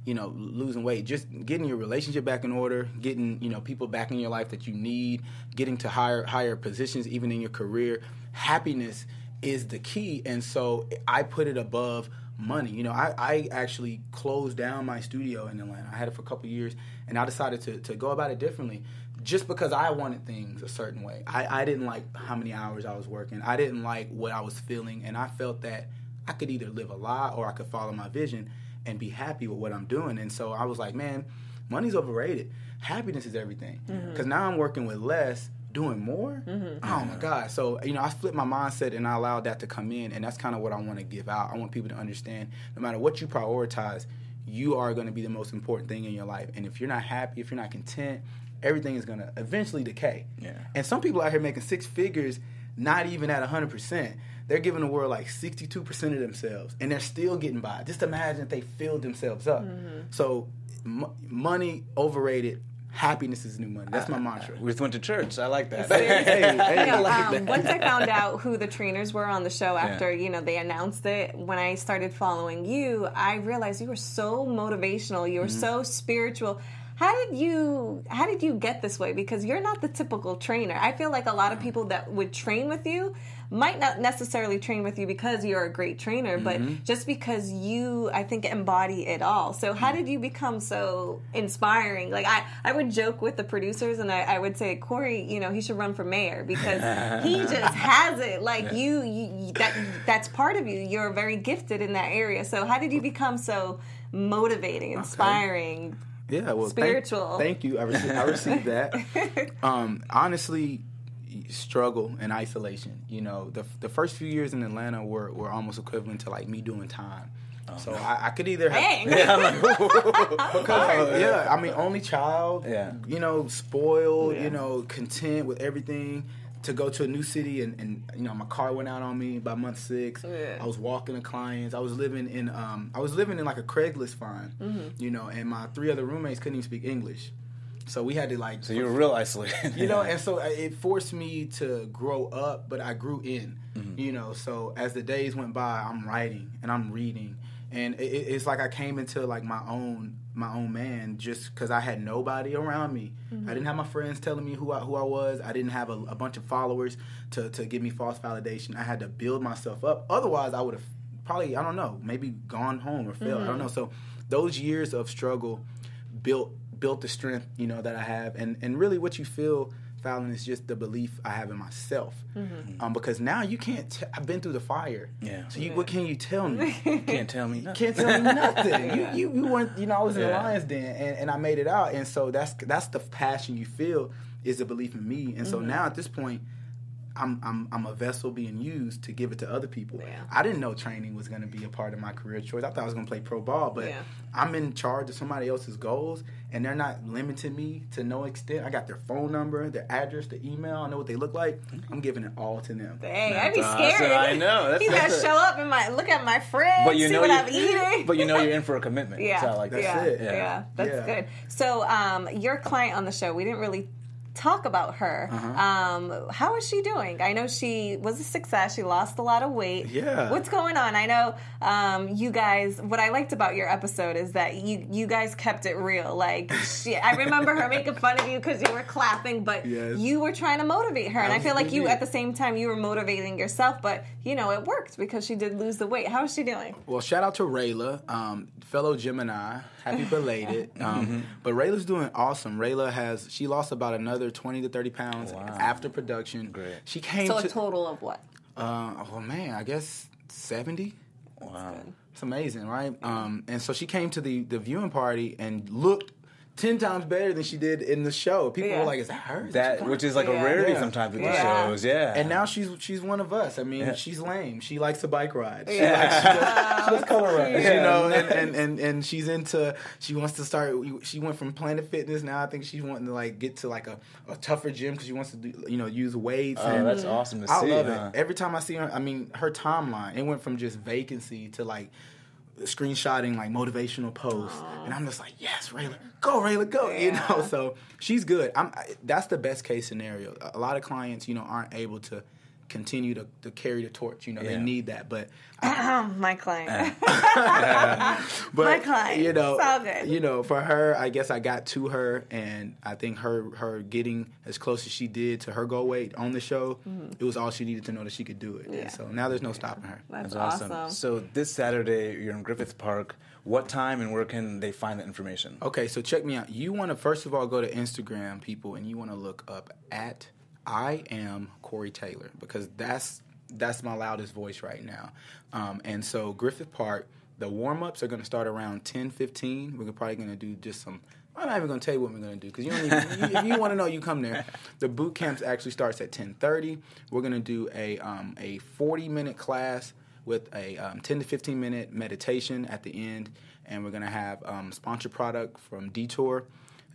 You know, losing weight, just getting your relationship back in order, getting you know people back in your life that you need, getting to higher higher positions even in your career. Happiness is the key. And so I put it above money. You know, I, I actually closed down my studio in Atlanta. I had it for a couple years, and I decided to, to go about it differently just because I wanted things a certain way. I, I didn't like how many hours I was working. I didn't like what I was feeling, and I felt that I could either live a lie or I could follow my vision and be happy with what I'm doing. And so I was like, man, money's overrated. Happiness is everything. Mm-hmm. Because now I'm working with less, doing more. Mm-hmm. Oh my God. So, you know, I flipped my mindset and I allowed that to come in. And that's kind of what I want to give out. I want people to understand no matter what you prioritize, you are going to be the most important thing in your life. And if you're not happy, if you're not content, everything is going to eventually decay. Yeah. And some people out here making six figures, not even at 100%. They're giving the world like 62% of themselves, and they're still getting by. Just imagine if they filled themselves up. So, m- money overrated. Happiness is new money. That's my mantra. We just went to church. I like that. [LAUGHS] hey, hey, No, like um, that. once I found out who the trainers were on the show after you know they announced it, when I started following you, I realized you were so motivational. You were Mm-hmm. so spiritual. How did you How did you get this way? Because you're not the typical trainer. I feel like a lot of people that would train with you might not necessarily train with you because you're a great trainer, Mm-hmm. but just because you, I think, embody it all. So, how did you become so inspiring? Like, I, I would joke with the producers and I, I would say, Corey, you know, he should run for mayor because he [LAUGHS] just has it. Like, you, you, that, that's part of you. You're very gifted in that area. So, how did you become so motivating, inspiring? Yeah, well, thank- Spiritual. Thank, you. I received, I received that. [LAUGHS] um, honestly, struggle and isolation. You know, the the first few years in Atlanta were, were almost equivalent to like me doing time. so I, I could either have Dang. [LAUGHS] [LAUGHS] because yeah, I mean, only child. Yeah. you know, spoiled. Yeah. You know, content with everything. To go to a new city and, and you know my car went out on me by month six. Yeah. I was walking to clients. I was living in um I was living in like a Craigslist farm, Mm-hmm. you know, and my three other roommates couldn't even speak English, so we had to like so you were real isolated. you know, and [LAUGHS] so uh, it forced me to grow up, but I grew in, mm-hmm. you know. So as the days went by, I'm writing and I'm reading, and it, it- it's like I came into like my own my own man just because I had nobody around me. I mm-hmm. didn't have my friends telling me who I who I was. I didn't have a, a bunch of followers to to give me false validation. I had to build myself up. Otherwise, I would have probably I don't know maybe gone home or failed. I don't mm-hmm. know. So those years of struggle built built the strength you know that I have, and and really what you feel, Fallon, is just the belief I have in myself. Um, because now you can't. T- I've been through the fire. Yeah. So you, what can you tell me? [LAUGHS] Can't tell me nothing. can't tell me nothing. [LAUGHS] You, you you weren't. You know, I was in the Yeah. lion's den, and, and I made it out. And so that's that's the passion you feel is the belief in me. And so Mm-hmm. now at this point. I'm, I'm, I'm a vessel being used to give it to other people. Yeah. I didn't know training was going to be a part of my career choice. I thought I was going to play pro ball, but Yeah. I'm in charge of somebody else's goals, and they're not limiting me to no extent. I got their phone number, their address, their email. I know what they look like. I'm giving it all to them. Dang, I'd be That's scared. awesome. I know. That's- He's gonna show up and my look at my fridge, But you see know what you, I'm eating. But you know you're in for a [LAUGHS] commitment. Yeah, So I like That's that. yeah, it. yeah, Yeah. that's Yeah. good. So, um, your client on the show, we didn't really talk about her. Uh-huh. Um, how is she doing? I know she was a success. She lost a lot of weight. Yeah. What's going on? I know um, you guys. What I liked about your episode is that you you guys kept it real. Like, she, I remember her making fun of you because you were clapping, but Yes. you were trying to motivate her, and I feel like you at the same time you were motivating yourself. But you know, it worked because she did lose the weight. How is she doing? Well, shout out to Rayla, um, fellow Gemini. Happy belated. [LAUGHS] Um, But Rayla's doing awesome. Rayla has she lost about another twenty to thirty pounds Wow. after production. Great. She came So a total of what? uh, oh man, I guess seventy. Wow. It's amazing, right? Um, and so she came to the the viewing party and looked ten times better than she did in the show. People Yeah. were like, "Is that her?" Is That which is like Yeah. a rarity Yeah. sometimes with Yeah. the shows. Yeah. And now she's she's one of us. I mean, Yeah. she's lame. She likes to bike ride. She Yeah. likes she does, she does color runs, Yeah. you know, and, and, and, and she's into. She wants to start. She went from Planet Fitness. Now I think she's wanting to like get to like a, a tougher gym because she wants to do you know use weights. Oh, and that's awesome to I see. love huh? it. Every time I see her, I mean, her timeline. It went from just vacancy to like screenshotting like motivational posts, and I'm just like, yes, Rayla, go, Rayla, go. You know, so she's good. I'm. I, that's the best case scenario. A lot of clients, you know, aren't able to continue to, to carry the torch. You know, they need that. But [CLEARS THROAT] my client. [LAUGHS] [LAUGHS] but My client. you know, It's all good. you know, for her, I guess I got to her, and I think her her getting as close as she did to her goal weight on the show, it was all she needed to know that she could do it. Mm-hmm. Yeah. So now there's no stopping her. That's, That's awesome. awesome. So this Saturday, you're in Griffith Park. What time and where can they find that information? Okay, so check me out. You want to first of all go to Instagram, people, and you want to look up at I am Corey Taylor because that's that's my loudest voice right now. Um, and so Griffith Park, the warm ups are going to start around ten fifteen. We're probably going to do just some. I'm not even going to tell you what we're going to do because you don't even, you, if you want to know, you come there. The boot camps actually starts at 10:30. We're going to do a um, a 40 minute class with a um, 10 to 15 minute meditation at the end, and we're gonna have um, sponsor product from Detour,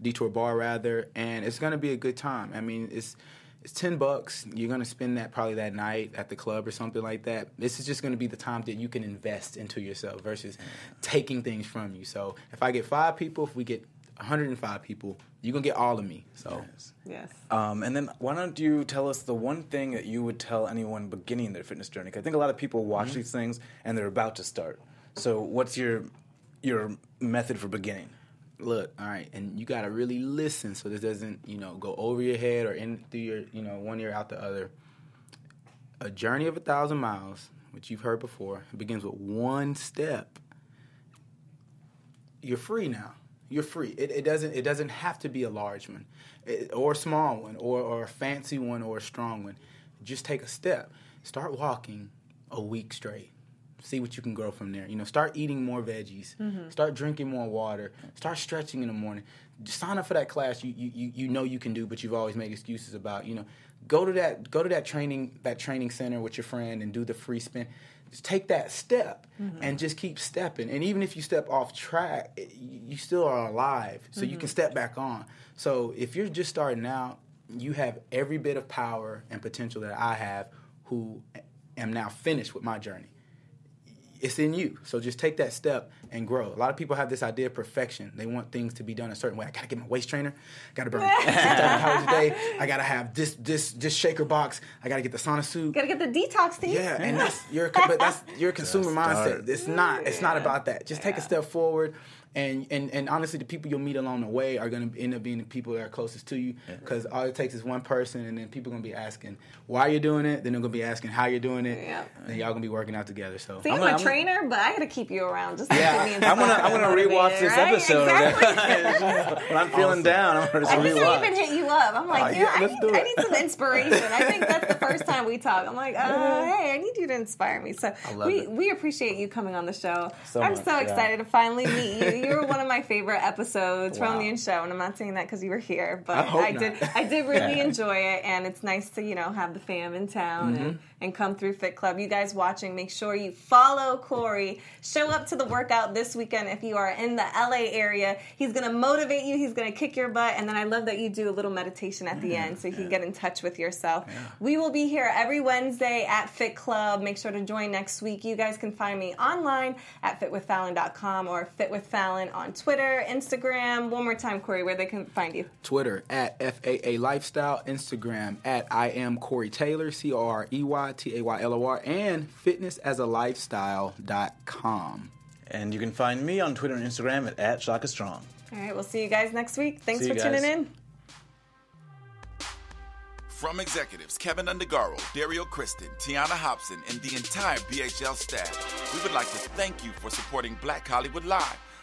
Detour Bar rather, and it's gonna be a good time. I mean, it's it's 10 bucks. You're gonna spend that probably that night at the club or something like that. This is just gonna be the time that you can invest into yourself versus taking things from you. So if I get five people, if we get 105 people, you're gonna get all of me. So. yes. Um, and then why don't you tell us the one thing that you would tell anyone beginning their fitness journey? 'Cause I think a lot of people watch these things and they're about to start. So what's your your method for beginning? Look, all right, and you gotta really listen so this doesn't, you know, go over your head or in through your, you know, one ear out the other. A journey of a thousand miles, which you've heard before, begins with one step. You're free now. You're free. It, it doesn't. It doesn't have to be a large one, it, or a small one, or, or a fancy one, or a strong one. Just take a step. Start walking a week straight see what you can grow from there. You know, start eating more veggies, mm-hmm. start drinking more water, start stretching in the morning. Just sign up for that class you, you you know you can do, but you've always made excuses about. You know, go to that go to that training that training center with your friend and do the free spin. Just take that step mm-hmm. and just keep stepping. And even if you step off track, you still are alive, so you can mm-hmm. step back on. So if you're just starting out, you have every bit of power and potential that I have, who am now finished with my journey it's in you. So just take that step and grow. A lot of people have this idea of perfection. They want things to be done a certain way. I gotta get my waist trainer. I gotta burn [LAUGHS] 6,000 calories a day. I gotta have this this this shaker box. I gotta get the sauna suit. Gotta get the detox tea. Yeah, and [LAUGHS] that's your but that's your consumer mindset. It's not it's not about that. Just take a step forward. And, and, and honestly, the people you'll meet along the way are going to end up being the people that are closest to you because all it takes is one person, and then people are going to be asking why you're doing it. Then they're going to be asking how you're doing it. Yeah. And y'all going to be working out together. So See, I'm, I'm a gonna- I'm- trainer, but I gotta keep you around just to Yeah. keep me I'm gonna I'm gonna rewatch this right? episode. Exactly. [LAUGHS] when I'm feeling down, I'm gonna just I think I even hit you up. I'm like, Oh, yeah, yeah, I, need, I need some inspiration. I think that's the [LAUGHS] first time we talk. I'm like, uh, hey, I need you to inspire me. So we it. we appreciate you coming on the show. So I'm much, so yeah. excited to finally meet you. You were one of my favorite episodes from the show, and I'm not saying that because you were here, but I I did. I did really enjoy it, and it's nice to you know have the fam in town Mm-hmm. and, and come through Fit Club. You guys watching, make sure you follow Corey. Show up to the workout this weekend if you are in the LA area. He's gonna motivate you. He's gonna kick your butt, and then I love that you do a little meditation at the end so you can get in touch with yourself. We will be here every Wednesday at Fit Club. Make sure to join next week. You guys can find me online at fitwithfallon.com or fitwithfallon on Twitter, Instagram. One more time, Corey, where they can find you. Twitter at FAA Lifestyle, Instagram at I am Corey Taylor, C O R E Y T A Y L O R, and fitnessasalifestyle.com. And you can find me on Twitter and Instagram at, at Shaka Strong. All right, we'll see you guys next week. Thanks See for tuning in. From executives Kevin Undergaro, Dario Kristen, Tiana Hobson, and the entire BHL staff, we would like to thank you for supporting Black Hollywood Live,